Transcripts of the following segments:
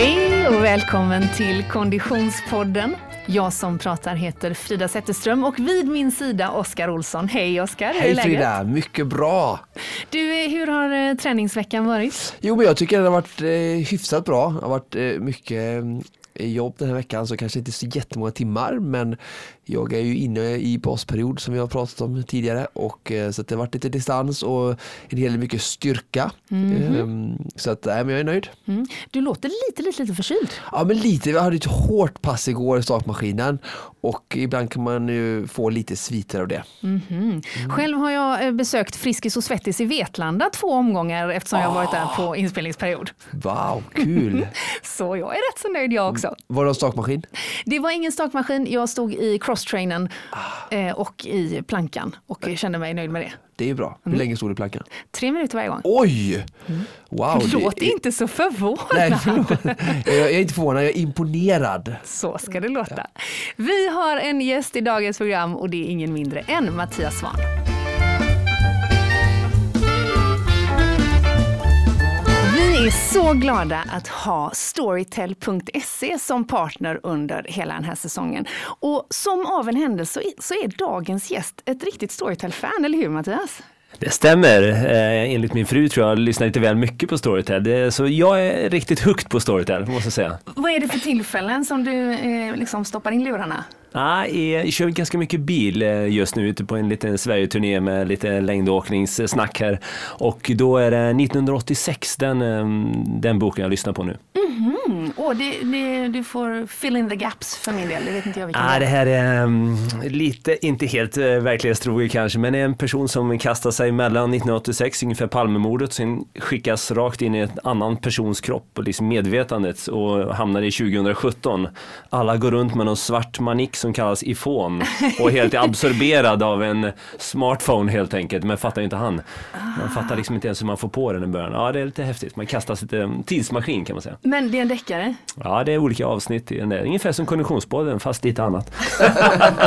Hej och välkommen till Konditionspodden. Jag som pratar heter Frida Zetterström och vid min sida Oskar Olsson. Hej Oskar, Hej Frida, mycket bra. Du, eh, hur har eh, träningsveckan varit? Jo men jag tycker den har varit eh, hyfsat bra. Det har varit eh, mycket eh, jobb den här veckan så kanske inte så jättemånga timmar men jag är ju inne i basperiod som vi har pratat om tidigare och eh, så det har varit lite distans och en hel del mycket styrka. Mm. Så att, nej, men jag är nöjd. Mm. Du låter lite, lite, lite förkyld. Ja men lite, jag hade ett hårt pass igår i stakmaskinen och ibland kan man ju få lite sviter av det. Mm. Mm. Själv har jag eh, besökt Friskis och Svettis i Vetlanda två omgångar eftersom oh. jag varit där på inspelningsperiod. Wow, kul! så jag är rätt så nöjd jag också. Var det en stakmaskin? Det var ingen stakmaskin, jag stod i crosstrainen ah. och i plankan och kände mig nöjd med det. Det är bra. Hur mm. länge stod du i plankan? Tre minuter varje gång. Oj! Mm. Wow! Låt det... inte så förvånad. Nej, jag är inte förvånad, jag är imponerad. Så ska det låta. Ja. Vi har en gäst i dagens program och det är ingen mindre än Mattias Svahn. Vi är så glada att ha Storytel.se som partner under hela den här säsongen. Och som av en händelse så är dagens gäst ett riktigt Storytel-fan, eller hur Mattias? Det stämmer. Eh, enligt min fru tror jag lyssnar lite väl mycket på Storytel. Det, så jag är riktigt högt på Storytel, måste jag säga. Vad är det för tillfällen som du eh, liksom stoppar in lurarna? Nej, jag kör ganska mycket bil eh, just nu ute på en liten Sverigeturné med lite längdåkningssnack här. Och då är det 1986, den, den boken jag lyssnar på nu. Mm -hmm. Oh, det, det, du får fill in the gaps för min del, det vet inte jag vilken ah, det här är um, lite, inte helt uh, verklighetstrogen kanske, men en person som kastar sig mellan 1986, ungefär Palmemordet, sen skickas rakt in i en annan persons kropp och liksom medvetandet och hamnar i 2017. Alla går runt med någon svart manik som kallas ifon och helt absorberad av en smartphone helt enkelt, men fattar inte han. Man fattar liksom inte ens hur man får på den i början. Ja, det är lite häftigt. Man kastas lite tidsmaskin kan man säga. Men det är en deckare? Ja, det är olika avsnitt i den där. Ungefär som Konditionspodden fast lite annat.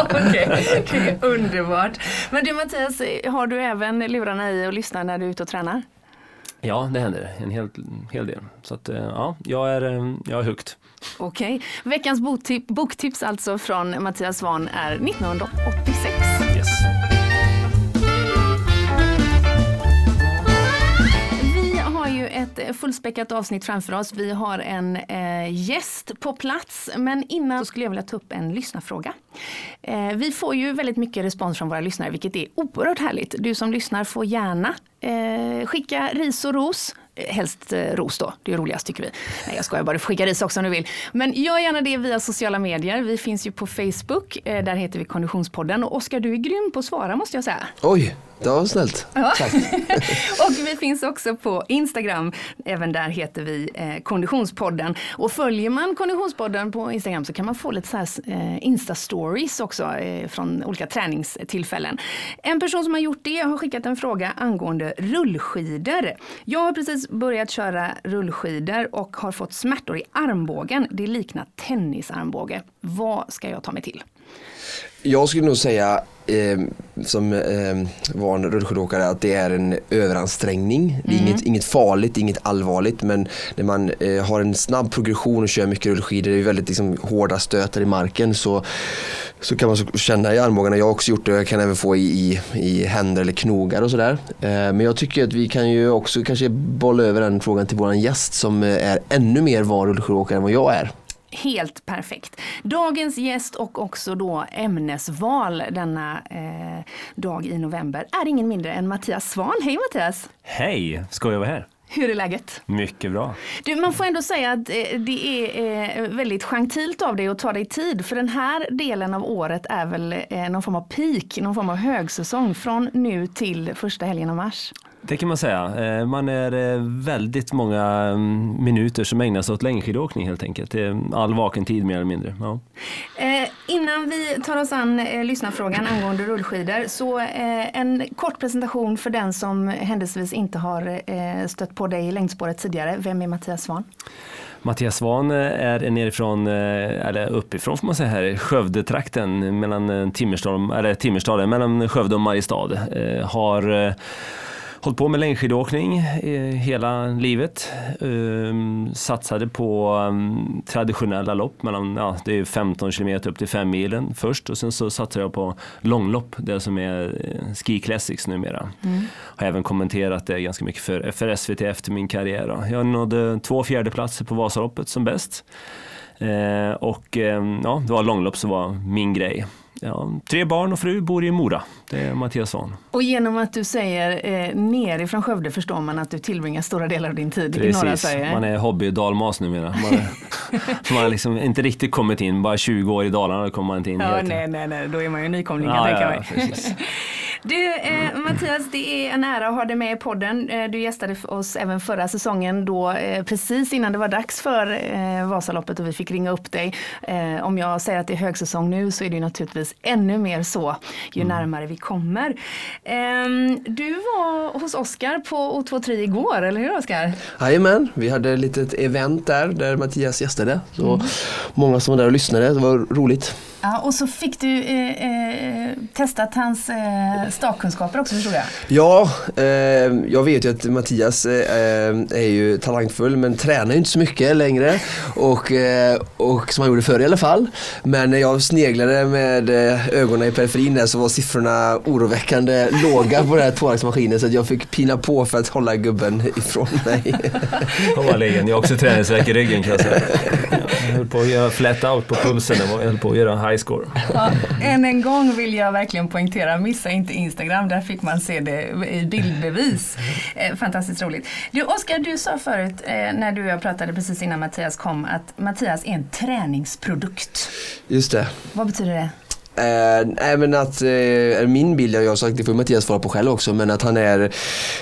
Okej, okay. underbart. Men du Mattias, har du även lurarna i och lyssnar när du är ute och tränar? Ja, det händer en hel, hel del. Så att, eh, ja, jag är, eh, jag är högt. Okej. Okay. Veckans boktip, boktips alltså från Mattias Svahn är 1986. Ett fullspäckat avsnitt framför oss. Vi har en eh, gäst på plats. Men innan så skulle jag vilja ta upp en lyssnarfråga. Eh, vi får ju väldigt mycket respons från våra lyssnare vilket är oerhört härligt. Du som lyssnar får gärna eh, skicka ris och ros Helst eh, ros då, det är roligast tycker vi. Nej jag skojar bara, du får skicka ris också om du vill. Men gör gärna det via sociala medier. Vi finns ju på Facebook, eh, där heter vi Konditionspodden. Och Oskar, du är grym på att svara måste jag säga. Oj, det var snällt. Ja. Tack. och vi finns också på Instagram, även där heter vi eh, Konditionspodden. Och följer man Konditionspodden på Instagram så kan man få lite så här eh, Insta-stories också eh, från olika träningstillfällen. En person som har gjort det har skickat en fråga angående rullskidor. Jag har precis börjat köra rullskidor och har fått smärtor i armbågen. Det liknar tennisarmbåge. Vad ska jag ta mig till? Jag skulle nog säga eh, som eh, van rullskidåkare att det är en överansträngning. Det är mm. inget, inget farligt, inget allvarligt men när man eh, har en snabb progression och kör mycket rullskidor, det är väldigt liksom, hårda stötar i marken så, så kan man känna i armbågarna. Jag har också gjort det jag kan även få i, i, i händer eller knogar och sådär. Eh, men jag tycker att vi kan ju också kanske bolla över den frågan till våran gäst som eh, är ännu mer van rullskidåkare än vad jag är. Helt perfekt. Dagens gäst och också då ämnesval denna eh, dag i november är ingen mindre än Mattias Svan. Hej Mattias! Hej, ska jag vara här? Hur är läget? Mycket bra. Du, man får ändå säga att eh, det är eh, väldigt gentilt av dig att ta dig tid. För den här delen av året är väl eh, någon form av peak, någon form av högsäsong från nu till första helgen av mars. Det kan man säga. Eh, man är eh, väldigt många mm, minuter som ägnas åt längdskidåkning helt enkelt. All vaken tid mer eller mindre. Ja. Eh, innan vi tar oss an eh, lyssnarfrågan angående rullskidor så eh, en kort presentation för den som händelsevis inte har eh, stött på dig i längdspåret tidigare. Vem är Mattias Svahn? Mattias Svahn är nerifrån, eller uppifrån får man säga här, Skövdetrakten mellan Timmersdalen, eller Timmersdalen, mellan Skövde och Mariestad. Har hållit på med längdskidåkning hela livet. Um, satsade på um, traditionella lopp, mellan, ja, det är 15 kilometer upp till 5 milen först och sen så satsade jag på långlopp, det som är uh, Ski Classics numera. Mm. Har även kommenterat det ganska mycket för, för SVT efter min karriär. Då. Jag nådde två fjärdeplatser på Vasaloppet som bäst. Uh, och um, ja, det var långlopp som var min grej ja, tre barn och fru bor i Mora. Det är Mattias Svahn. Och genom att du säger eh, nerifrån Skövde förstår man att du tillbringar stora delar av din tid Precis. i norra Sverige. man är hobby dalmas numera. Man, är, man har liksom inte riktigt kommit in, bara 20 år i Dalarna kommer man inte in. Ja, nej, nej, nej, då är man ju nykomling ja, kan jag tänka mig. Du eh, Mattias, det är en ära att ha dig med i podden. Eh, du gästade oss även förra säsongen då eh, precis innan det var dags för eh, Vasaloppet och vi fick ringa upp dig. Eh, om jag säger att det är högsäsong nu så är det naturligtvis ännu mer så ju mm. närmare vi kommer. Ehm, du var hos Oskar på O23 igår, eller hur Oskar? Jajamän, vi hade ett litet event där, där Mattias gästade. Så mm. Många som var där och lyssnade, det var roligt. Ja, och så fick du eh, eh, testat hans eh, stakkunskaper också förstod jag. Ja, eh, jag vet ju att Mattias eh, är ju talangfull men tränar ju inte så mycket längre. Och, eh, och som han gjorde förr i alla fall. Men när jag sneglade med ögonen i periferin där så var siffrorna oroväckande låga på den här tvåaktsmaskinen så att jag fick pina på för att hålla gubben ifrån mig. jag är också träningsvärk i ryggen kan jag säga. Jag höll på att göra flat out på pulsen, jag höll på att göra high score. Ja, än en gång vill jag verkligen poängtera, missa inte Instagram, där fick man se det i bildbevis. Eh, fantastiskt roligt. Du Oskar, du sa förut eh, när du och jag pratade precis innan Mattias kom att Mattias är en träningsprodukt. Just det. Vad betyder det? Eh, nej men att eh, min bild, jag har sagt det får Mattias svara på själv också, men att han är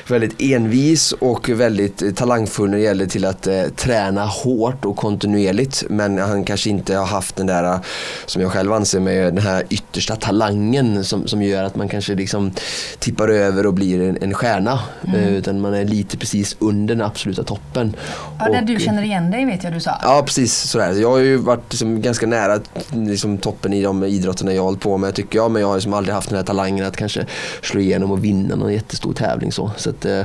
väldigt envis och väldigt eh, talangfull när det gäller till att eh, träna hårt och kontinuerligt. Men han kanske inte har haft den där, som jag själv anser med den här yttersta talangen som, som gör att man kanske liksom tippar över och blir en, en stjärna. Mm. Eh, utan man är lite precis under den absoluta toppen. Ja, där och, du känner igen dig vet jag du sa. Ja, precis sådär. Jag har ju varit liksom ganska nära liksom, toppen i de idrotterna jag jag hållit på med tycker jag. Men jag har liksom aldrig haft den här talangen att kanske slå igenom och vinna någon jättestor tävling. Så. så att, eh,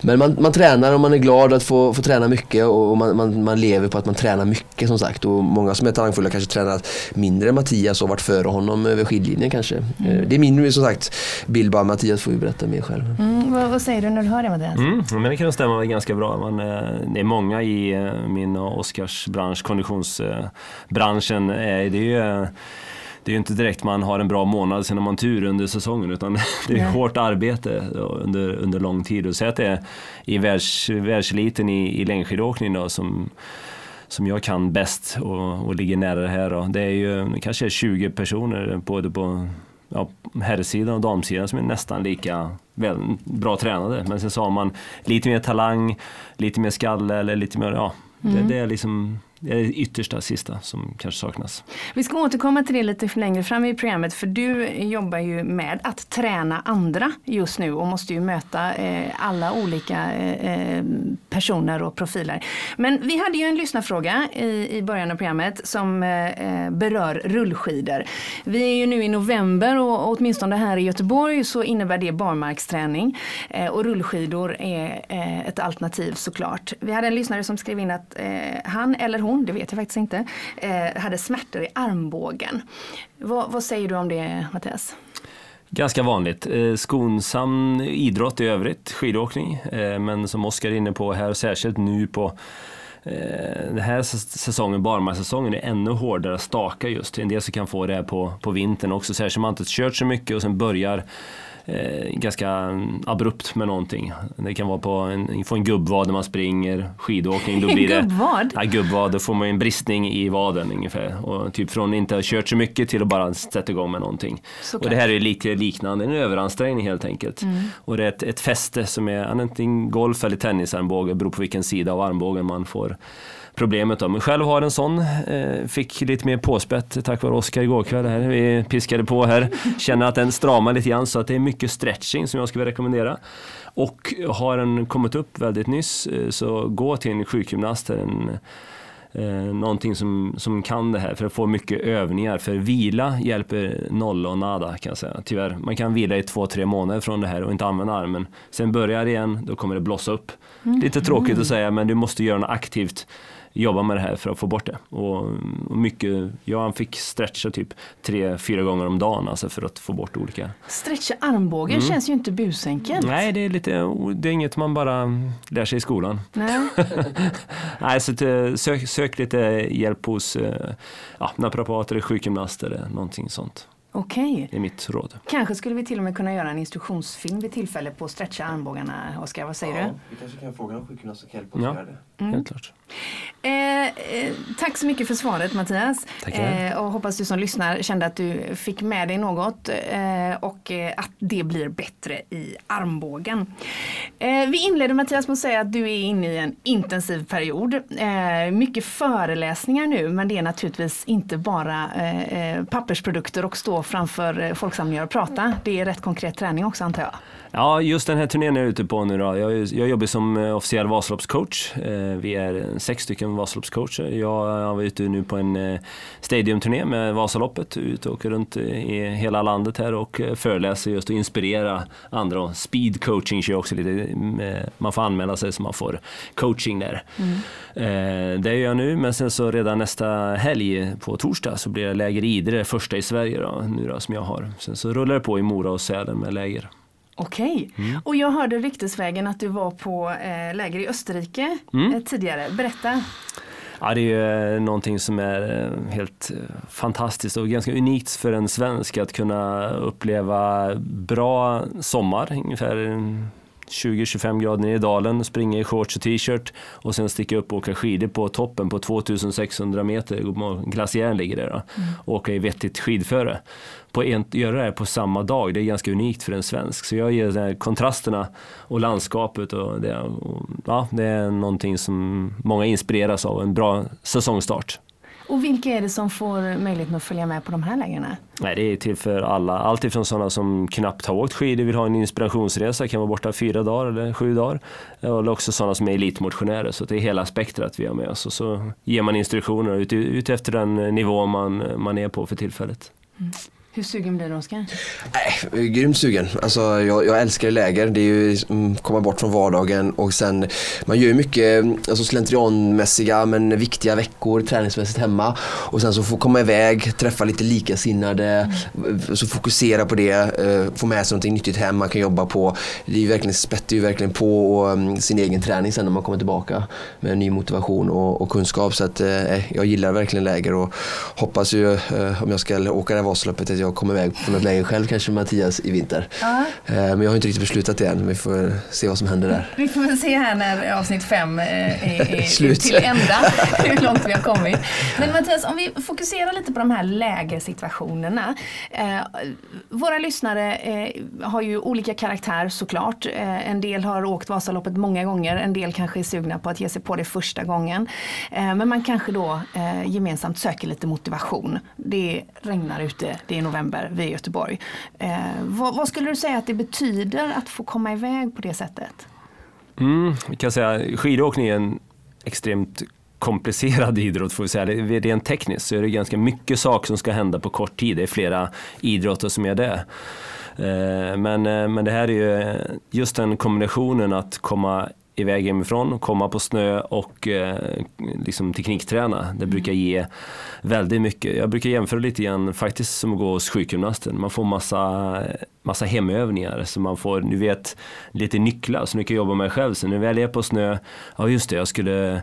men man, man tränar och man är glad att få, få träna mycket och man, man, man lever på att man tränar mycket som sagt. Och många som är talangfulla kanske tränar mindre än Mattias och varit före honom över skidlinjen kanske. Mm. Det är min som sagt bild bara. Mattias får ju berätta mer själv. Mm, vad, vad, säger du när du hör det Mattias? Mm, men det kan stämma ganska bra. Man, det är många i min och Oskars bransch, konditionsbranschen. Det är ju det är ju inte direkt man har en bra månad, sen har man tur under säsongen utan det är Nej. hårt arbete under, under lång tid. Och säg att det är i världs, världseliten i, i längdskidåkning då, som, som jag kan bäst och, och ligger nära det här. Då. Det är ju det kanske är 20 personer både på ja, herrsidan och damsidan som är nästan lika väl, bra tränade. Men sen så har man lite mer talang, lite mer skalle eller lite mer, ja, mm. det, det, är liksom det är det yttersta sista som kanske saknas. Vi ska återkomma till det lite längre fram i programmet för du jobbar ju med att träna andra just nu och måste ju möta eh, alla olika eh, personer och profiler. Men vi hade ju en lyssnarfråga i, i början av programmet som eh, berör rullskidor. Vi är ju nu i november och åtminstone här i Göteborg så innebär det barmarksträning eh, och rullskidor är eh, ett alternativ såklart. Vi hade en lyssnare som skrev in att eh, han eller hon det vet jag faktiskt inte, eh, hade smärtor i armbågen. Vad, vad säger du om det Mattias? Ganska vanligt. Eh, Skonsam idrott i övrigt, skidåkning. Eh, men som Oskar är inne på här, särskilt nu på eh, den här säsongen, barmarkssäsongen, är ännu hårdare att staka just. En del som kan få det på, på vintern också, särskilt om man inte kört så mycket och sen börjar ganska abrupt med någonting. Det kan vara på en, få en gubbvad när man springer, skidåkning. Då blir det, gubbvad? Ja, gubbvad. Då får man en bristning i vaden ungefär. Och typ från inte ha kört så mycket till att bara sätta igång med någonting. Såklart. Och det här är lite liknande, en överansträngning helt enkelt. Mm. Och det är ett, ett fäste som är antingen golf eller tennisarmbåge, beror på vilken sida av armbågen man får problemet. Då. Men själv har en sån, eh, fick lite mer påspätt tack vare Oskar igår kväll. Här. Vi piskade på här, känner att den stramar lite grann så att det är mycket stretching som jag skulle rekommendera. Och har den kommit upp väldigt nyss eh, så gå till en sjukgymnast, en eh, någonting som, som kan det här för att få mycket övningar. För vila hjälper noll och nada kan jag säga. Tyvärr, man kan vila i två, tre månader från det här och inte använda armen. Sen börjar det igen, då kommer det blossa upp. Lite tråkigt att säga men du måste göra något aktivt jobba med det här för att få bort det. Och, och mycket, ja, han fick stretcha typ tre, fyra gånger om dagen alltså för att få bort olika. Stretcha armbågen känns ju inte busenkelt. Nej, det är, lite, det är inget man bara lär sig i skolan. Nej. Nej, så att, eh, sök, sök lite hjälp hos eh, ja, naprapater, sjukgymnaster eller någonting sånt. Okej. Det är mitt råd. Kanske skulle vi till och med kunna göra en instruktionsfilm vid tillfälle på att stretcha armbågarna. Oskar, vad säger du? vi kanske kan fråga en sjukgymnast som kan hjälpa oss Ja. göra det. Helt klart. Eh, eh, tack så mycket för svaret Mattias. Eh, och hoppas du som lyssnar kände att du fick med dig något eh, och eh, att det blir bättre i armbågen. Vi inleder Mattias med att säga att du är inne i en intensiv period. Mycket föreläsningar nu men det är naturligtvis inte bara pappersprodukter och stå framför folksamlingar och prata. Det är rätt konkret träning också antar jag. Ja, just den här turnén är jag ute på nu då. Jag, jag jobbar som officiell Vasaloppscoach. Eh, Vi är sex stycken Vasaloppscoacher. Jag var ute nu på en eh, stadiumturné med Vasaloppet. Ute och åker runt i hela landet här och eh, föreläser just och inspirera andra. Speed coaching kör jag också lite. med- Man får anmäla sig så man får coaching där. Eh, Det gör jag nu, men sen så redan nästa helg på torsdag så blir det läger i Idre, första i Sverige då, nu då, som jag har. Sen så rullar det på i Mora och Sälen med läger. Okej, och jag hörde ryktesvägen att du var på eh, läger i Österrike eh, tidigare. Berätta. Ja, det är ju eh, någonting som är eh, helt fantastiskt och ganska unikt för en svensk att kunna uppleva bra sommar, ungefär 20-25 grader nere i dalen, springa i shorts och t-shirt och sen sticka upp och åka skidor på toppen på 2600 meter, glaciären ligger där då, och åka i vettigt skidföre. På en, göra det här på samma dag, det är ganska unikt för en svensk. Så jag ger de här kontrasterna och landskapet och det, och, ja, det är någonting som många inspireras av, en bra säsongstart. Och vilka är det som får möjligheten att följa med på de här lägren? Nej, det är till för alla. Allt ifrån sådana som knappt har åkt skidor, vill ha en inspirationsresa, kan vara borta fyra dagar eller sju dagar. Eller också sådana som är elitmotionärer, så det är hela spektrat vi har med oss. Och så ger man instruktioner ut, ut efter den nivå man, man är på för tillfället. Hur sugen blir du Oskar? Nej, grymt sugen. Alltså, jag, jag älskar läger. Det är ju mm, komma bort från vardagen och sen man gör ju mycket alltså, slentrianmässiga men viktiga veckor träningsmässigt hemma och sen så få komma iväg, träffa lite likasinnade, så fokusera på det, eh, få med sig någonting nyttigt hem man kan jobba på. Det är ju verkligen, spettar ju verkligen på och, mm, sin egen träning sen när man kommer tillbaka med ny motivation och, och kunskap så att eh, jag gillar verkligen läger och hoppas ju eh, om jag ska åka det här Vasaloppet att jag kommer iväg på något läger själv kanske Mattias i vinter. Ja. Eh, Men jag har inte riktigt beslutat det än. Vi får se vad som händer där. Vi får väl se här när avsnitt fem eh, är, Slut. till ända, hur långt vi har kommit. Men Mattias, om vi fokuserar lite på de här lägersituationerna. Eh, våra lyssnare har ju olika karaktär såklart. En del har åkt Vasaloppet många gånger, en del kanske är sugna på att ge sig på det första gången. Men man kanske då gemensamt söker lite motivation. Det regnar ute, det är november, vi är i Göteborg. Eh, vad, vad skulle du säga att det betyder att få komma iväg på det sättet? Mm, kan säga skidåkning är en extremt komplicerad idrott får vi säga. Rent tekniskt så är det ganska mycket saker som ska hända på kort tid. Det är flera idrotter som är det. Eh, men, eh, men det här är ju just den kombinationen att komma iväg hemifrån, komma på snö och eh, liksom teknikträna. Det brukar ge väldigt mycket. Jag brukar jämföra lite grann faktiskt som att gå hos sjukgymnasten. Man får massa, massa hemövningar så man får, du vet, lite nycklar som du kan jobba med själv. Så när du väl är på snö, ja just det, jag skulle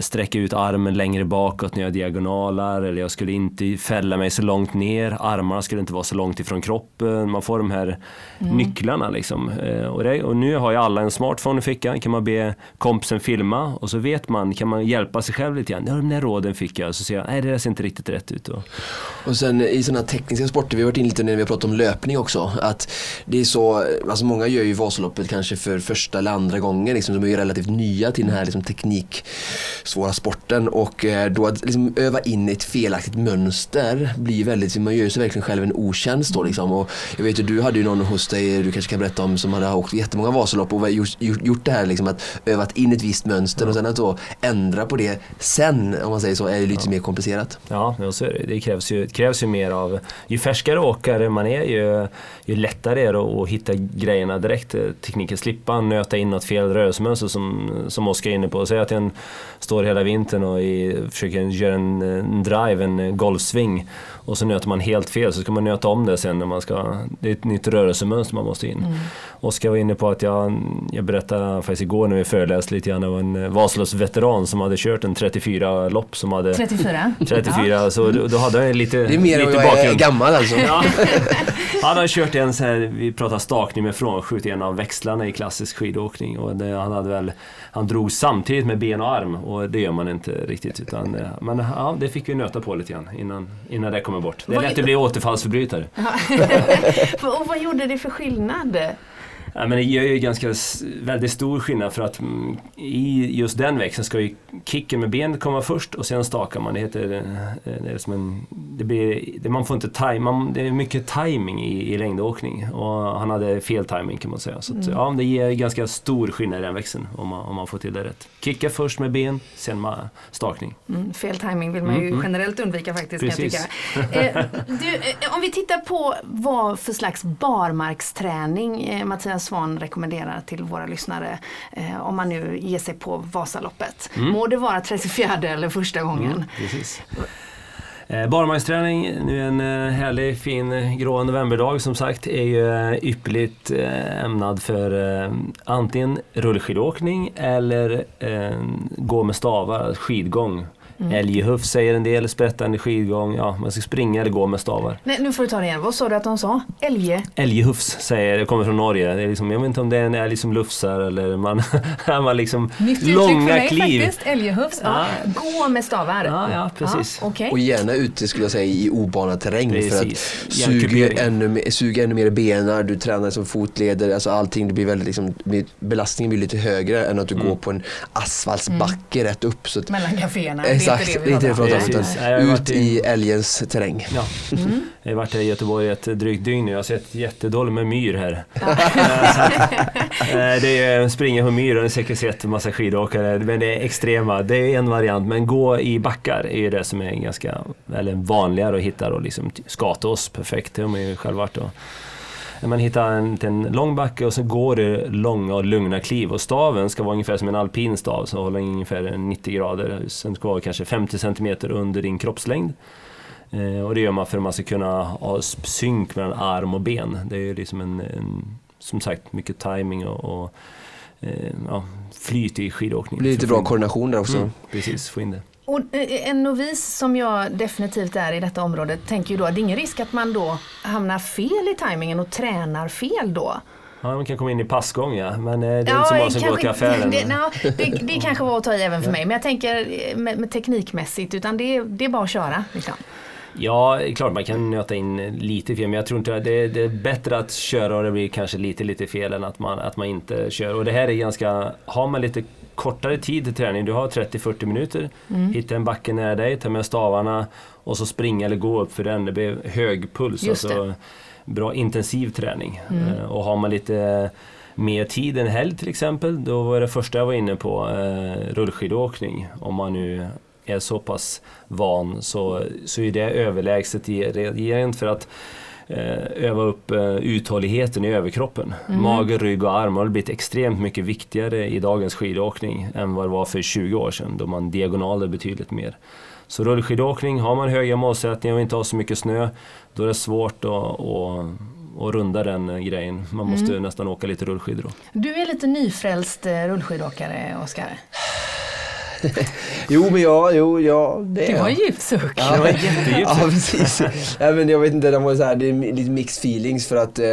sträcka ut armen längre bakåt när jag diagonalar eller jag skulle inte fälla mig så långt ner, armarna skulle inte vara så långt ifrån kroppen. Man får de här nycklarna liksom. Eh, Och, det, och nu har ju alla en smartphone i fickan, kan man be kompisen filma och så vet man, kan man hjälpa sig själv lite grann. Ja, de där råden fick jag, så ser jag, nej det där ser inte riktigt rätt ut. Och, Och sen i sådana tekniska sporter, vi har varit inne lite när vi har pratat om löpning också, att det är så, alltså många gör ju Vasaloppet kanske för första eller andra gången, liksom, de är ju relativt nya till den här liksom, svåra sporten och eh, då att liksom öva in ett felaktigt mönster blir väldigt, man gör sig verkligen själv en otjänst då liksom. Och jag vet ju du hade ju någon hos dig, du kanske kan berätta om, som hade åkt jättemånga Vasalopp och gjort, gjort det här liksom att övat in ett visst mönster och sen att då ändra på det sen, om man säger så, är det lite ja. mer komplicerat. Ja, så är det. Det krävs ju, krävs ju mer av, ju färskare åkare man är ju, ju lättare är det att hitta grejerna direkt. Tekniken, slippa nöta in något fel rörelsemönster som, som Oskar är inne på. Säg att en står hela vintern och i, försöker göra en, en drive, en golfsving och så nöter man helt fel så ska man nöta om det sen när man ska, det är ett nytt rörelsemönster man måste in. Mm. Oskar var inne på att jag, jag berättade faktiskt igår när vi föreläste lite grann om en Vasaloppsveteran som hade kört en 34 lopp som hade 34? 34, ja. så då, då hade jag lite Det är mer än jag är gammal alltså. ja. Han hade kört en så här, vi pratar stakning med frånskjut, en av växlarna i klassisk skidåkning och det, han hade väl han drog samtidigt med ben och arm och det gör man inte riktigt. Utan, eh, men ja, det fick vi nöta på lite grann innan, innan det kommer bort. Det är lätt att bli återfallsförbrytare. och vad gjorde det för skillnad? Ja, men det gör ju ganska väldigt stor skillnad för att mm, i just den växeln ska ju kicken med benet komma först och sen stakar man. Det heter eh, det är som en, det blir, det, man får inte time, det är mycket timing i, i längdåkning och han hade fel timing kan man säga. Så att, mm. ja, det ger ganska stor skillnad i den växeln om man, om man får till det rätt. Kicka först med ben, sen med stakning. Mm, fel timing vill man ju mm, mm. generellt undvika faktiskt. Precis. Kan jag tycka. Eh, du, eh, om vi tittar på vad för slags barmarksträning eh, Mattias Svan rekommenderar till våra lyssnare eh, om man nu ger sig på Vasaloppet. Mm. Må det vara 34 eller första gången. Mm, precis. Eh, barmarksträning, nu en eh, härlig fin grå novemberdag som sagt, är ju eh, ypperligt eh, ämnad för antingen rullskidåkning eller gå med stavar, skidgång. Mm. Älghufs säger en del, sprättande skidgång, ja man ska springa eller gå med stavar. Nej, nu får du ta det igen, vad sa du att de sa? Älge? Älghufs säger, det kommer från Norge. Det är liksom, jag vet inte om det är en älg som lufsar eller man, man liksom Nytt långa för mig, kliv. faktiskt, älghufs. Ja. Ja. Gå med stavar. Ja, ja precis. Ja, okay. Och gärna ute skulle jag säga i obanad terräng precis. för att suga ännu, suga ännu mer benen, du tränar som fotleder, alltså allting, det blir väldigt liksom, belastningen blir lite högre än att du mm. går på en asfaltsbacke mm. rätt upp. Så att, Mellan kaféerna. Exakt, inte det vi pratar om. Ut i älgens terräng. Ja. Mm. Jag har varit här i Göteborg ett drygt dygn nu. Jag har sett jättedåligt med myr här. Eh, det är springa på myr, och har säkert sett en massa skidåkare. Men det är extrema, det är en variant. Men gå i backar är ju det som är ganska, eller vanligare att hitta och liksom Skatås, perfekt, det har man ju själv varit och man hittar en, en lång backe och så går det långa och lugna kliv och staven ska vara ungefär som en alpin stav, så håller ungefär 90 grader. Sen ska vara kanske 50 cm under din kroppslängd. Eh, och det gör man för att man ska kunna ha synk mellan arm och ben. Det är ju liksom en, en som sagt mycket timing och, och eh, ja, flyt i skidåkning. Det blir lite bra koordination där också. Mm, precis, få in det. Och eh, en novis som jag definitivt är i detta område tänker ju då att det är ingen risk att man då hamnar fel i tajmingen och tränar fel då. Ja, man kan komma in i passgång ja, men eh, det är ja, inte så många som går till affären. Det, no, det, det kanske var att ta i även för mig, men jag tänker eh, med, med teknikmässigt, utan det, det är bara att köra. Liksom. Ja, klart man kan nöta in lite fel, men jag tror inte det, det är bättre att köra och det blir kanske lite, lite fel än att man, att man inte kör. Och det här är ganska, har man lite kortare tid till träning. Du har 30-40 minuter. Mm. Hitta en backe nära dig, ta med stavarna och så springa eller gå upp för den. Det blir hög puls. alltså bra intensiv träning. Mm. Uh, och har man lite mer tid en helg till exempel, då var det första jag var inne på uh, rullskidåkning. Om man nu är så pass van så, så är det överlägset rent för att Eh, öva upp eh, uthålligheten i överkroppen. Mm. Mage, rygg och armar har blivit extremt mycket viktigare i dagens skidåkning än vad det var för 20 år sedan då man diagonaler betydligt mer. Så rullskidåkning, har man höga målsättningar och inte har så mycket snö, då är det svårt att, att och runda den grejen. Man måste mm. nästan åka lite rullskidor då. Du är lite nyfrälst eh, rullskidåkare, Oskar. jo men ja, jo, ja det, det var en djup suck. Ja, det var jättedjup ja, precis. ja, men jag vet inte, det, var så här, det är lite mixed feelings för att eh,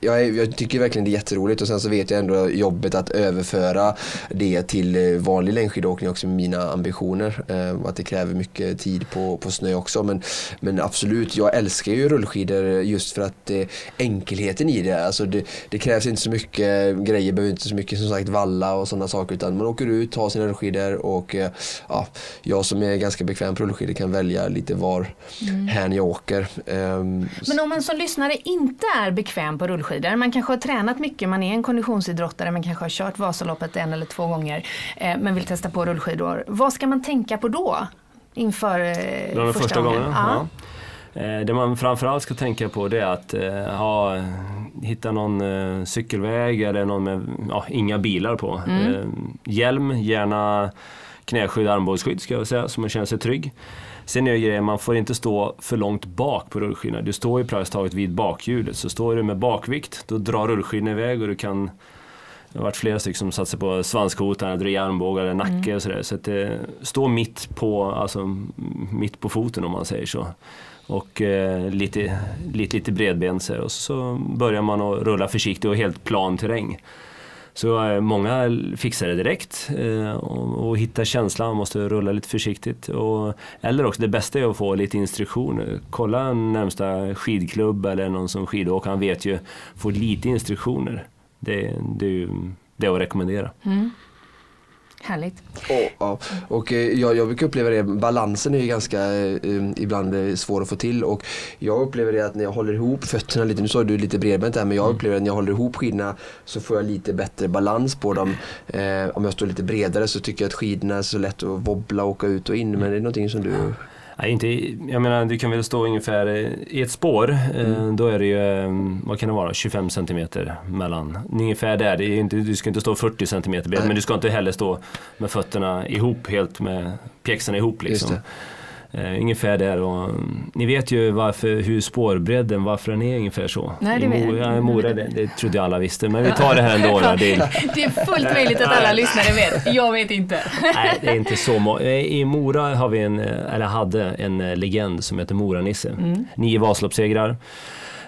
jag, är, jag tycker verkligen det är jätteroligt och sen så vet jag ändå jobbet att överföra det till eh, vanlig längdskidåkning också med mina ambitioner. Eh, att det kräver mycket tid på, på snö också men, men absolut, jag älskar ju rullskidor just för att eh, enkelheten i det, alltså det, det krävs inte så mycket grejer, behöver inte så mycket som sagt valla och sådana saker utan man åker ut, tar sina rullskidor och ja, jag som är ganska bekväm på rullskidor kan välja lite var mm. hän jag åker. Um, Men om man som lyssnare inte är bekväm på rullskidor, man kanske har tränat mycket, man är en konditionsidrottare, man kanske har kört Vasaloppet en eller två gånger eh, men vill testa på rullskidor. Vad ska man tänka på då? Inför eh, första, första gången? gången ja. Eh, det man framförallt ska tänka på det är att eh, ha, hitta någon eh, cykelväg eller någon med ja, inga bilar på. Mm. Hjälm, gärna knäskydd, armbågsskydd ska jag säga, så man känner sig trygg. Sen är det grejen, man får inte stå för långt bak på rullskidan. Du står ju praktiskt taget vid bakhjulet, så står du med bakvikt, då drar rullskidan iväg och du kan det har varit flera stycken som satt sig på svanskotan, dra i armbågar eller nacke mm. och sådär. Så att det står mitt på, alltså, mitt på foten om man säger så och eh, lite, lite, lite bredbent så, och så börjar man att rulla försiktigt och helt plan terräng. Så eh, många fixar det direkt eh, och, och hittar känslan, man måste rulla lite försiktigt. Och, eller också det bästa är att få lite instruktioner. Kolla närmsta skidklubb eller någon som skidåker, han vet ju, få lite instruktioner. Det, det, det är att rekommendera. Mm. Härligt. Och, och eh, jag, jag brukar uppleva det, balansen är ju ganska um, ibland eh, svår att få till och jag upplever det att när jag håller ihop fötterna lite, nu sa du lite bredbent där men jag mm. upplever att när jag håller ihop skidorna så får jag lite bättre balans på dem. Eh, om jag står lite bredare så tycker jag att skidorna är så lätt att wobbla och åka ut och in men det är någonting som du Nej, inte, jag menar du kan väl stå ungefär i ett spår, eh, mm. då är det ju, eh, vad kan det vara, 25 cm mellan. Ungefär där, det inte, du ska inte stå 40 cm brett men du ska inte heller stå med fötterna ihop helt med pjäxorna ihop liksom. Uh, ungefär där och ni vet ju varför, hur spårbredden, varför den är ungefär så. Nej, det I Mora, ja, Mora det, det trodde jag alla visste, men vi tar det här ändå. Då, det, är, det är fullt möjligt att alla lyssnare vet, jag vet inte. Nej, det är inte så. I Mora har vi en, eller hade en eh, legend som heter Mora-Nisse. Mm. Nio Vasaloppssegrar.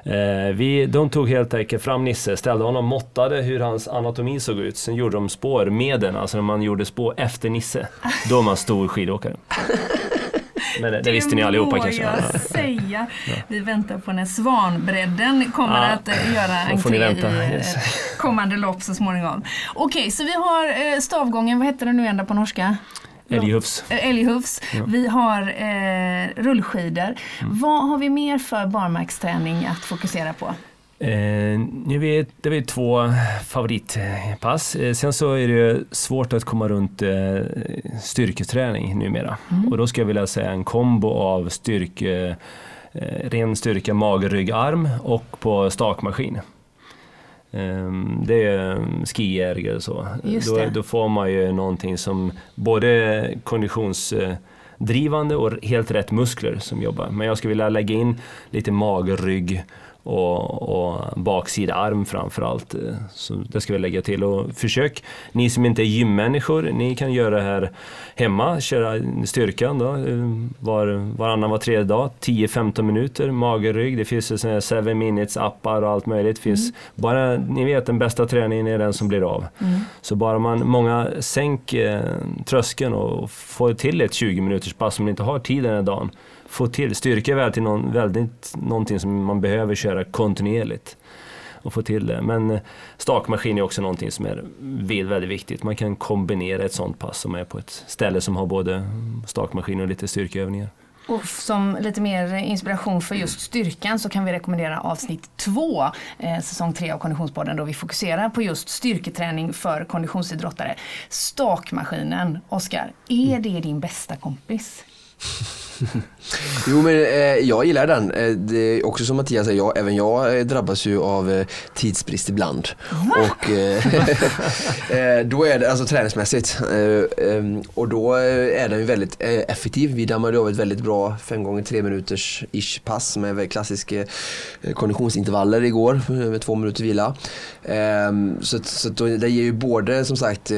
Eh, vi, de tog helt enkelt fram Nisse, ställde honom, måttade hur hans anatomi såg ut. Sen gjorde de spår med den, alltså när man gjorde spår efter Nisse. Då var man stor skidåkare. Men det, det visste ni allihopa kanske? Jag säga. Vi väntar på när Svanbredden kommer ja. att uh, göra entré i yes. kommande lopp så småningom. Okej, okay, så vi har uh, stavgången, vad heter den nu igen på norska? Älghufs. Älghufs. Ja. Vi har eh, rullskidor. Mm. Vad har vi mer för barmarksträning att fokusera på? Eh, nu vet, det är två favoritpass. Eh, sen så är det svårt att komma runt eh, styrketräning numera. Mm. Och då skulle jag vilja säga en kombo av styrke, eh, ren styrka, mage, rygg, arm och på stakmaskin. Eh, det är skijägare och så. Då, då, får man ju någonting som både konditionsdrivande och helt rätt muskler som jobbar. Men jag skulle vilja lägga in lite mage, rygg och, och baksida arm framförallt. Så det ska vi lägga till. Och försök, ni som inte är gymmänniskor, ni kan göra det här hemma, köra styrkan då, var, varannan, var tredje dag, 10-15 minuter, mage, rygg. Det finns ju 7 minutes appar och allt möjligt. Det finns, mm. bara, ni vet den bästa träningen är den som blir av. Mm. Så bara man, många sänk eh, tröskeln och får till ett 20 minuters pass om ni inte har tid den här dagen få till. Styrka är väl till någon, väldigt, någonting som man behöver köra kontinuerligt och få till det. Men eh, stakmaskin är också någonting som är väldigt viktigt. Man kan kombinera ett sånt pass som är på ett ställe som har både stakmaskin och lite styrkeövningar. Och som lite mer inspiration för just styrkan så kan vi rekommendera avsnitt två, eh, säsong tre av Konditionspodden då vi fokuserar på just styrketräning för konditionsidrottare. Stakmaskinen, Oskar, är det din bästa kompis? jo men eh, jag gillar den. Eh, det är också som Mattias säger, jag, även jag eh, drabbas ju av eh, tidsbrist ibland. Och eh, eh, då är det alltså träningsmässigt. Ehm, och då är den ju väldigt effektiv. Vi dammade av ett väldigt bra 5 gånger 3 minuters ish pass med klassiska konditionsintervaller igår med två minuters vila. Ehm, så så då, det ger ju både som sagt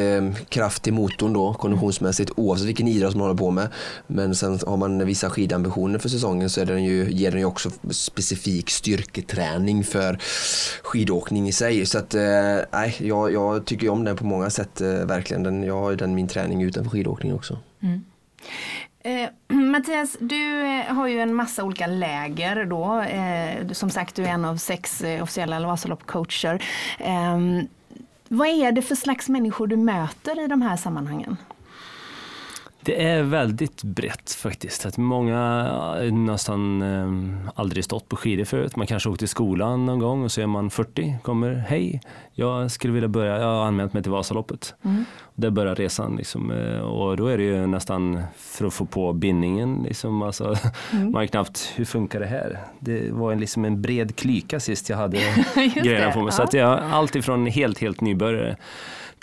kraft till motorn då konditionsmässigt oavsett vilken idrott man håller på med. Men sen har man vissa skidambitioner för säsongen så är den ju, ger den ju också specifik styrketräning för skidåkning i sig. Så att, eh, jag, jag tycker om den på många sätt eh, verkligen. Den, jag har ju den min träning utanför skidåkning också. Mm. Eh, Mattias, du eh, har ju en massa olika läger då. Eh, som sagt, du är en av sex eh, officiella Vasaloppcoacher. Eh, vad är det för slags människor du möter i de här sammanhangen? Det är väldigt brett faktiskt. Att många har nästan eh, aldrig stått på skidor förut. Man kanske åkt till skolan någon gång och så är man 40, kommer hej, jag skulle vilja börja, jag har anmält mig till Vasaloppet. Mm. Där börjar resan liksom, eh, och då är det ju nästan för att få på bindningen. Liksom, alltså, mm. Man är knappt, hur funkar det här? Det var en, liksom en bred klyka sist jag hade grejerna på mig. Så att jag, allt ifrån helt, helt nybörjare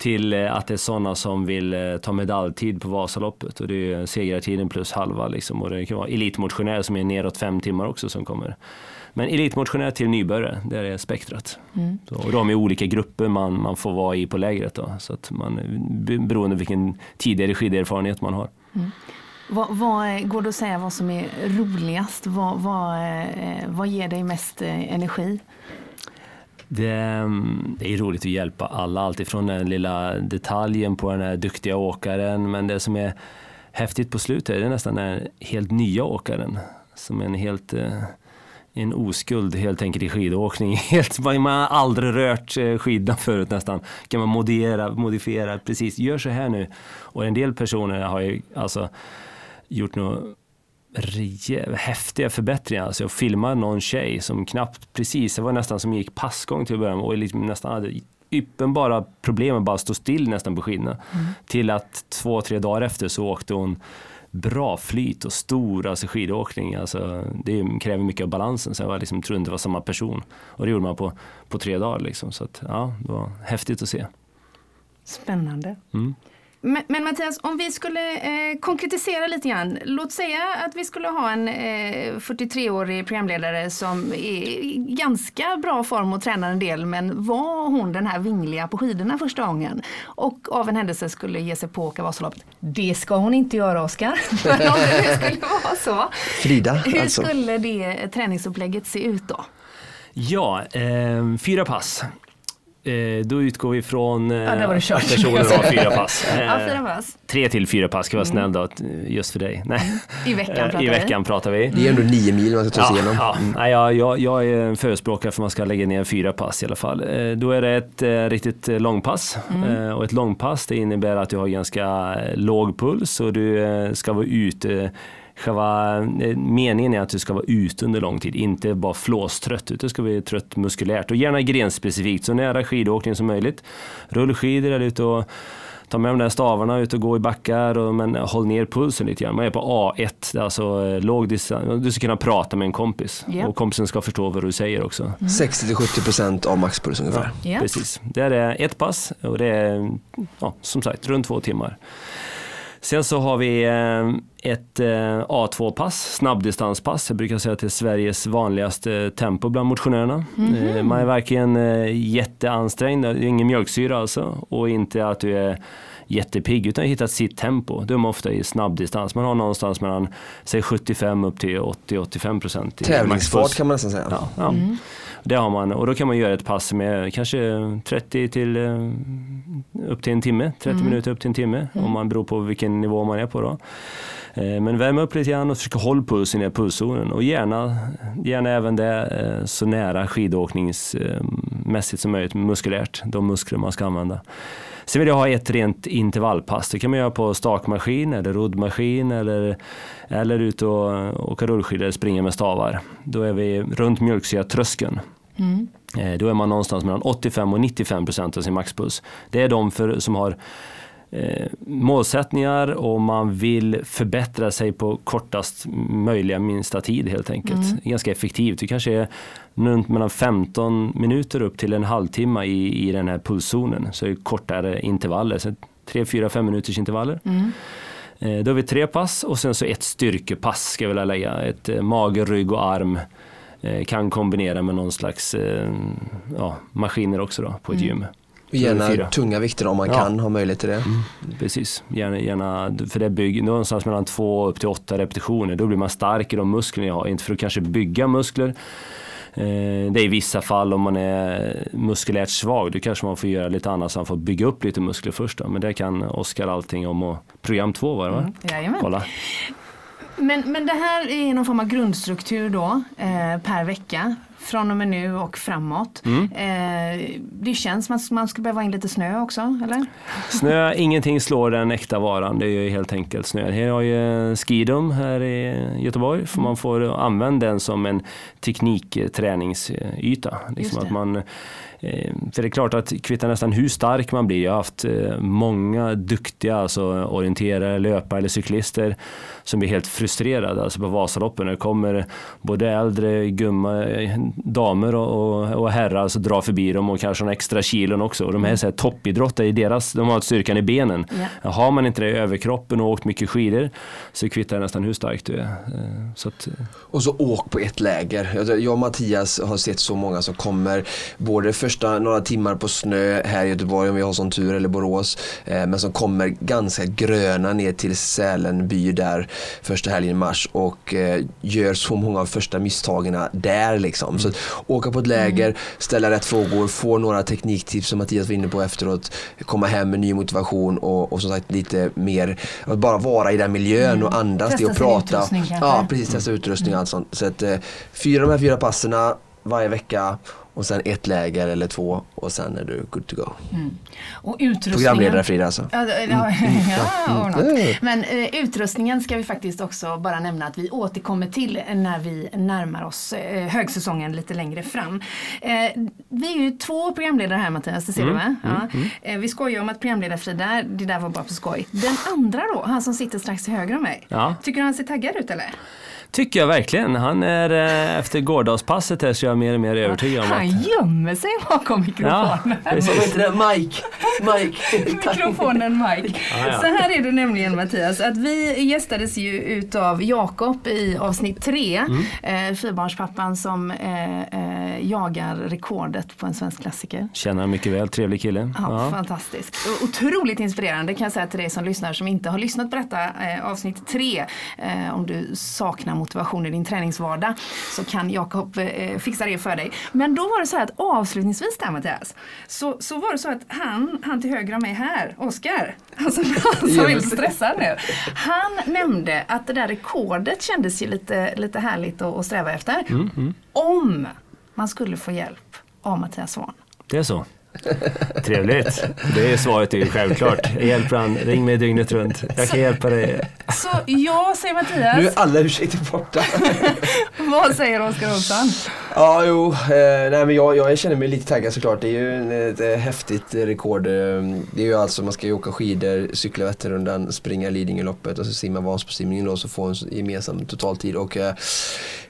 till eh, att det är sådana som vill eh, ta medaljtid på Vasaloppet och det är segrartiden plus halva liksom. och det kan vara elitmotionär som är neråt fem timmar också som kommer. Men elitmotionär till nybörjare, det är spektrat. Mm. Så, och de är olika grupper man, man får vara i på lägret då, så att man, beroende på vilken tidigare skiderfarenhet man har. Mm. Vad, vad, går det att säga vad som är roligast? Vad, vad, eh, vad ger dig mest energi? Det, det, är roligt att hjälpa alla, alltifrån den lilla detaljen på den här duktiga åkaren, men det som är häftigt på slutet är nästan den helt nya åkaren som är en helt eh, en oskuld helt enkelt i skidåkning. Helt, man har aldrig rört skidan skidorna förut nästan. Kan man modifiera, modifiera precis, gör så här nu. Och en del personer har ju alltså gjort något häftiga förbättringar. Alltså jag filmade någon tjej som knappt, precis, det var nästan som gick passgång till att börja med och liksom nästan hade uppenbara problem med bara stå still nästan på skidorna. Mm. Till att två, tre dagar efter så åkte hon bra flyt och stor alltså skidåkning. Alltså, det kräver mycket av balansen så jag var liksom, trodde inte det var samma person. Och det gjorde man på, på tre dagar. Liksom. Så att, ja, det var häftigt att se. Spännande. Mm. Men, men, Mattias, om vi skulle eh, konkretisera lite grann. Låt säga att vi skulle ha en eh, 43-årig programledare som är i ganska bra form och tränar en del men var hon den här vingliga på skidorna första gången och av en händelse skulle ge sig på att åka Vasaloppet. Det ska hon inte göra Oskar. om det skulle vara så. Frida Hur alltså. skulle det träningsupplägget se ut då? Ja, eh, fyra pass. Eh, då utgår vi från ja, att personen har fyra pass. ja, fyra pass. Tre till fyra pass, ska vara mm. snäll då, just för dig. Nej. I veckan eh, pratar I veckan vi. pratar vi. Det är ändå nio mil man ska ta sig igenom. Ja, mm. ja. jag, jag, är en förespråkare för att man ska lägga ner fyra pass i alla fall. Eh, då är det ett riktigt långpass mm. och ett långpass det innebär att du har ganska låg puls och du ska vara ute Själva eh, meningen är att du ska vara ute under lång tid, inte bara flåstrött, utan du ska vara trött muskulärt och gärna grenspecifikt, så nära skidåkning som möjligt. Rullskidor eller ut och ta med de där stavarna ut och gå i backar, och, men håll ner pulsen lite grann. Man är på A1, alltså eh, låg distans. Du ska kunna prata med en kompis yep. och kompisen ska förstå vad du säger också. Mm. 60-70% av maxpuls ungefär. Ja, yep. Precis. Det är ett pass och det är ja, som sagt runt två timmar. Sen så har vi eh, ett eh, A2-pass, snabbdistanspass. Jag brukar säga att det är Sveriges vanligaste tempo bland motionärerna. Mm -hmm. Man är verkligen jätteansträngd, det är ingen mjölksyra alltså och inte att du är jättepigg utan hittat sitt tempo. Då är man ofta i snabbdistans. Man har någonstans mellan säg 75 upp till 80-85 procent. Tävlingsfart kan man nästan säga. Ja, ja. Mm. Det har man och då kan man göra ett pass med kanske 30 till eh, upp till en timme, 30 mm. minuter upp till en timme mm. om man beror på vilken nivå man är på då. Eh, men värm upp lite grann och försöka hålla pulsen i pulszonen och gärna, gärna även det eh, så nära skidåkningsmässigt som möjligt muskulärt, de muskler man ska använda. Sen vill jag ha ett rent intervallpass. Det kan man göra på stakmaskin eller roddmaskin eller, eller ut och åka rullskidor eller springa med stavar. Då är vi runt mjölksyratröskeln. Mm. Eh, då är man någonstans mellan 85 och 95 procent av sin maxpuls. Det är de för, som har målsättningar och man vill förbättra sig på kortast möjliga minsta tid helt enkelt. Mm. Ganska effektivt. Det kanske är runt mellan 15 minuter upp till en halvtimme i, i den här pulszonen. Så det är kortare intervaller, så 3, 4, 5 minuters intervaller. Mm. Eh, då har vi tre pass och sen så ett styrkepass ska jag vilja lägga. Ett eh, mage, rygg och arm. Eh, kan kombinera med någon slags ja, maskiner också då på ett mm. gym. Gärna tunga vikter om man ja. kan ha möjlighet till det. Mm. Precis, gärna, gärna, för det bygger någonstans mellan två upp till åtta repetitioner. Då blir man stark i de musklerna jag har. Inte för att kanske bygga muskler. Eh, det är i vissa fall om man är muskulärt svag, då kanske man får göra lite annat så man får bygga upp lite muskler först. Då. Men det kan Oskar allting om och program två var det va? Mm. Kolla. Men, men det här är någon form av grundstruktur då eh, per vecka från och med nu och framåt. Mm. Eh, det känns som att man ska behöva in lite snö också, eller? Snö, ingenting slår den äkta varan. Det är ju helt enkelt snö. Här har ju Skidum här i Göteborg. För man får använda den som en teknikträningsyta. Liksom att man, eh, för det är klart att kvittar nästan hur stark man blir. Jag har haft eh, många duktiga alltså orienterare, löpare eller cyklister som blir helt frustrerade alltså på Vasaloppen. Det kommer både äldre gumma, damer och, och, och herrar som drar förbi dem och kanske några extra kilon också. Och de här, så här toppidrottare, i deras, de har styrkan i benen. Ja. Har man inte det i överkroppen och åkt mycket skidor så kvittar det nästan hur starkt du är. Eh, Så att, eh, Och så åk på ett läger. Jag och Mattias har sett så många som kommer både första några timmar på snö här i Göteborg om vi har sån tur eller Borås. Eh, men som kommer ganska gröna ner till Sälenby där första helgen i mars och gör så många av första misstagen där liksom. Så att åka på ett läger, ställa rätt frågor, få några tekniktips som Mattias var inne på efteråt, komma hem med ny motivation och, och som sagt lite mer, att bara vara i den miljön och andas Testa det och prata. utrustning. Ja, precis, testa utrustning och allt sånt. Så att, eh, fyra de här fyra passerna varje vecka och sen ett läger eller två och sen är du good to go. Och utrustningen... Programledare Frida alltså. Ja, det- ja, ja, ordnat. Mm. Men eh, utrustningen ska vi faktiskt också bara nämna att vi återkommer till när vi närmar oss eh, högsäsongen lite längre fram. Eh, vi är ju två programledare här Mattias, det ser Mm, du va? Ja. Eh, vi skojar om att programledar-Frida, det där var bara på skoj. Den andra då, han som sitter strax till höger om mig. Ja. Tycker du han ser taggad ut eller? Tycker jag verkligen. Han är eh, efter gårdagspasset här så är jag mer och mer övertygad om Han att gömmer sig bakom mikrofonen. Ja, precis. det? Mike? Mike. Mikrofonen Mike. Ah, ja. Så här är det nämligen Mattias, att vi gästades ju utav Jakob i avsnitt tre. Mm. Eh, fyrbarnspappan som eh, eh, jagar rekordet på en svensk klassiker. känner han mycket väl, trevlig kille. Ja, Ja. Fantastiskt. Och Otroligt inspirerande kan jag säga till dig som lyssnar som inte har lyssnat på detta avsnitt tre. Om du saknar motivation i din träningsvardag så kan Jakob eh, fixa det för dig. Men då var det så här att avslutningsvis där Mattias, så, så var det så att han, han till höger om mig här, Oskar, alltså han som är stressad nu. Han nämnde att det där rekordet kändes ju lite, lite härligt att, att sträva efter. Om man skulle få hjälp av Mattias Svahn. Det är så. Trevligt. Det är svaret är ju självklart. Jag hjälper han, ring mig dygnet runt. Jag kan hjälpa dig. Så jag säger Nu Mattias, är alla ursäkter borta. vad säger Oskar Olsson? Ja, jo. Eh, nej, men jag, jag känner mig lite taggad såklart. Det är ju en- ett, eh, häftigt rekord. Eh, Det är ju alltså, man ska ju åka skidor, cykla Vätternrundan, springa Lidingöloppet och så simma Vansbrosimningen då, så få en gemensam totaltid. Och, eh,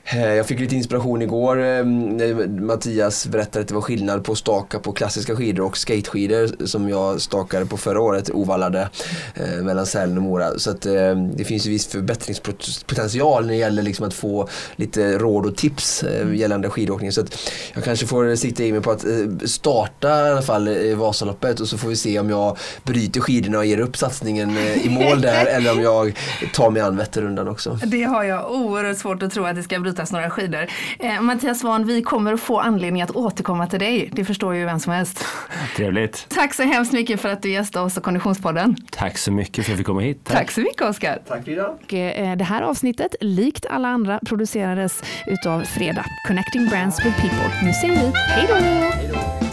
eh, jag fick lite inspiration igår eh, när Mattias berättade att det var skillnad på staka på klassiska skidor och skateskidor som jag stakade på förra året, ovallade, eh, mellan Sälen och Mora. Så att, eh, det finns ju viss förbättringspotential när det gäller liksom att få lite råd och tips eh, gällande skidåkning. Så att jag kanske får sikta in mig på att eh, starta i alla fall i Vasaloppet och så får vi se om jag bryter skidorna och ger upp satsningen eh, i mål där eller om jag tar mig an Vätternrundan också. Det har jag oerhört svårt att tro att det ska brytas några skidor. Eh, Mattias Svahn, vi kommer att få anledning att återkomma till dig. Det förstår ju vem som helst. Trevligt. Tack så hemskt mycket för att du gästade oss och Konditionspodden. Tack så mycket för att fick komma hit. Tack, så mycket Oskar. Tack Frida. Och, eh, Det här avsnittet, likt alla andra, producerades utav Freda, Connecting Brands with People. Nu säger vi hej då!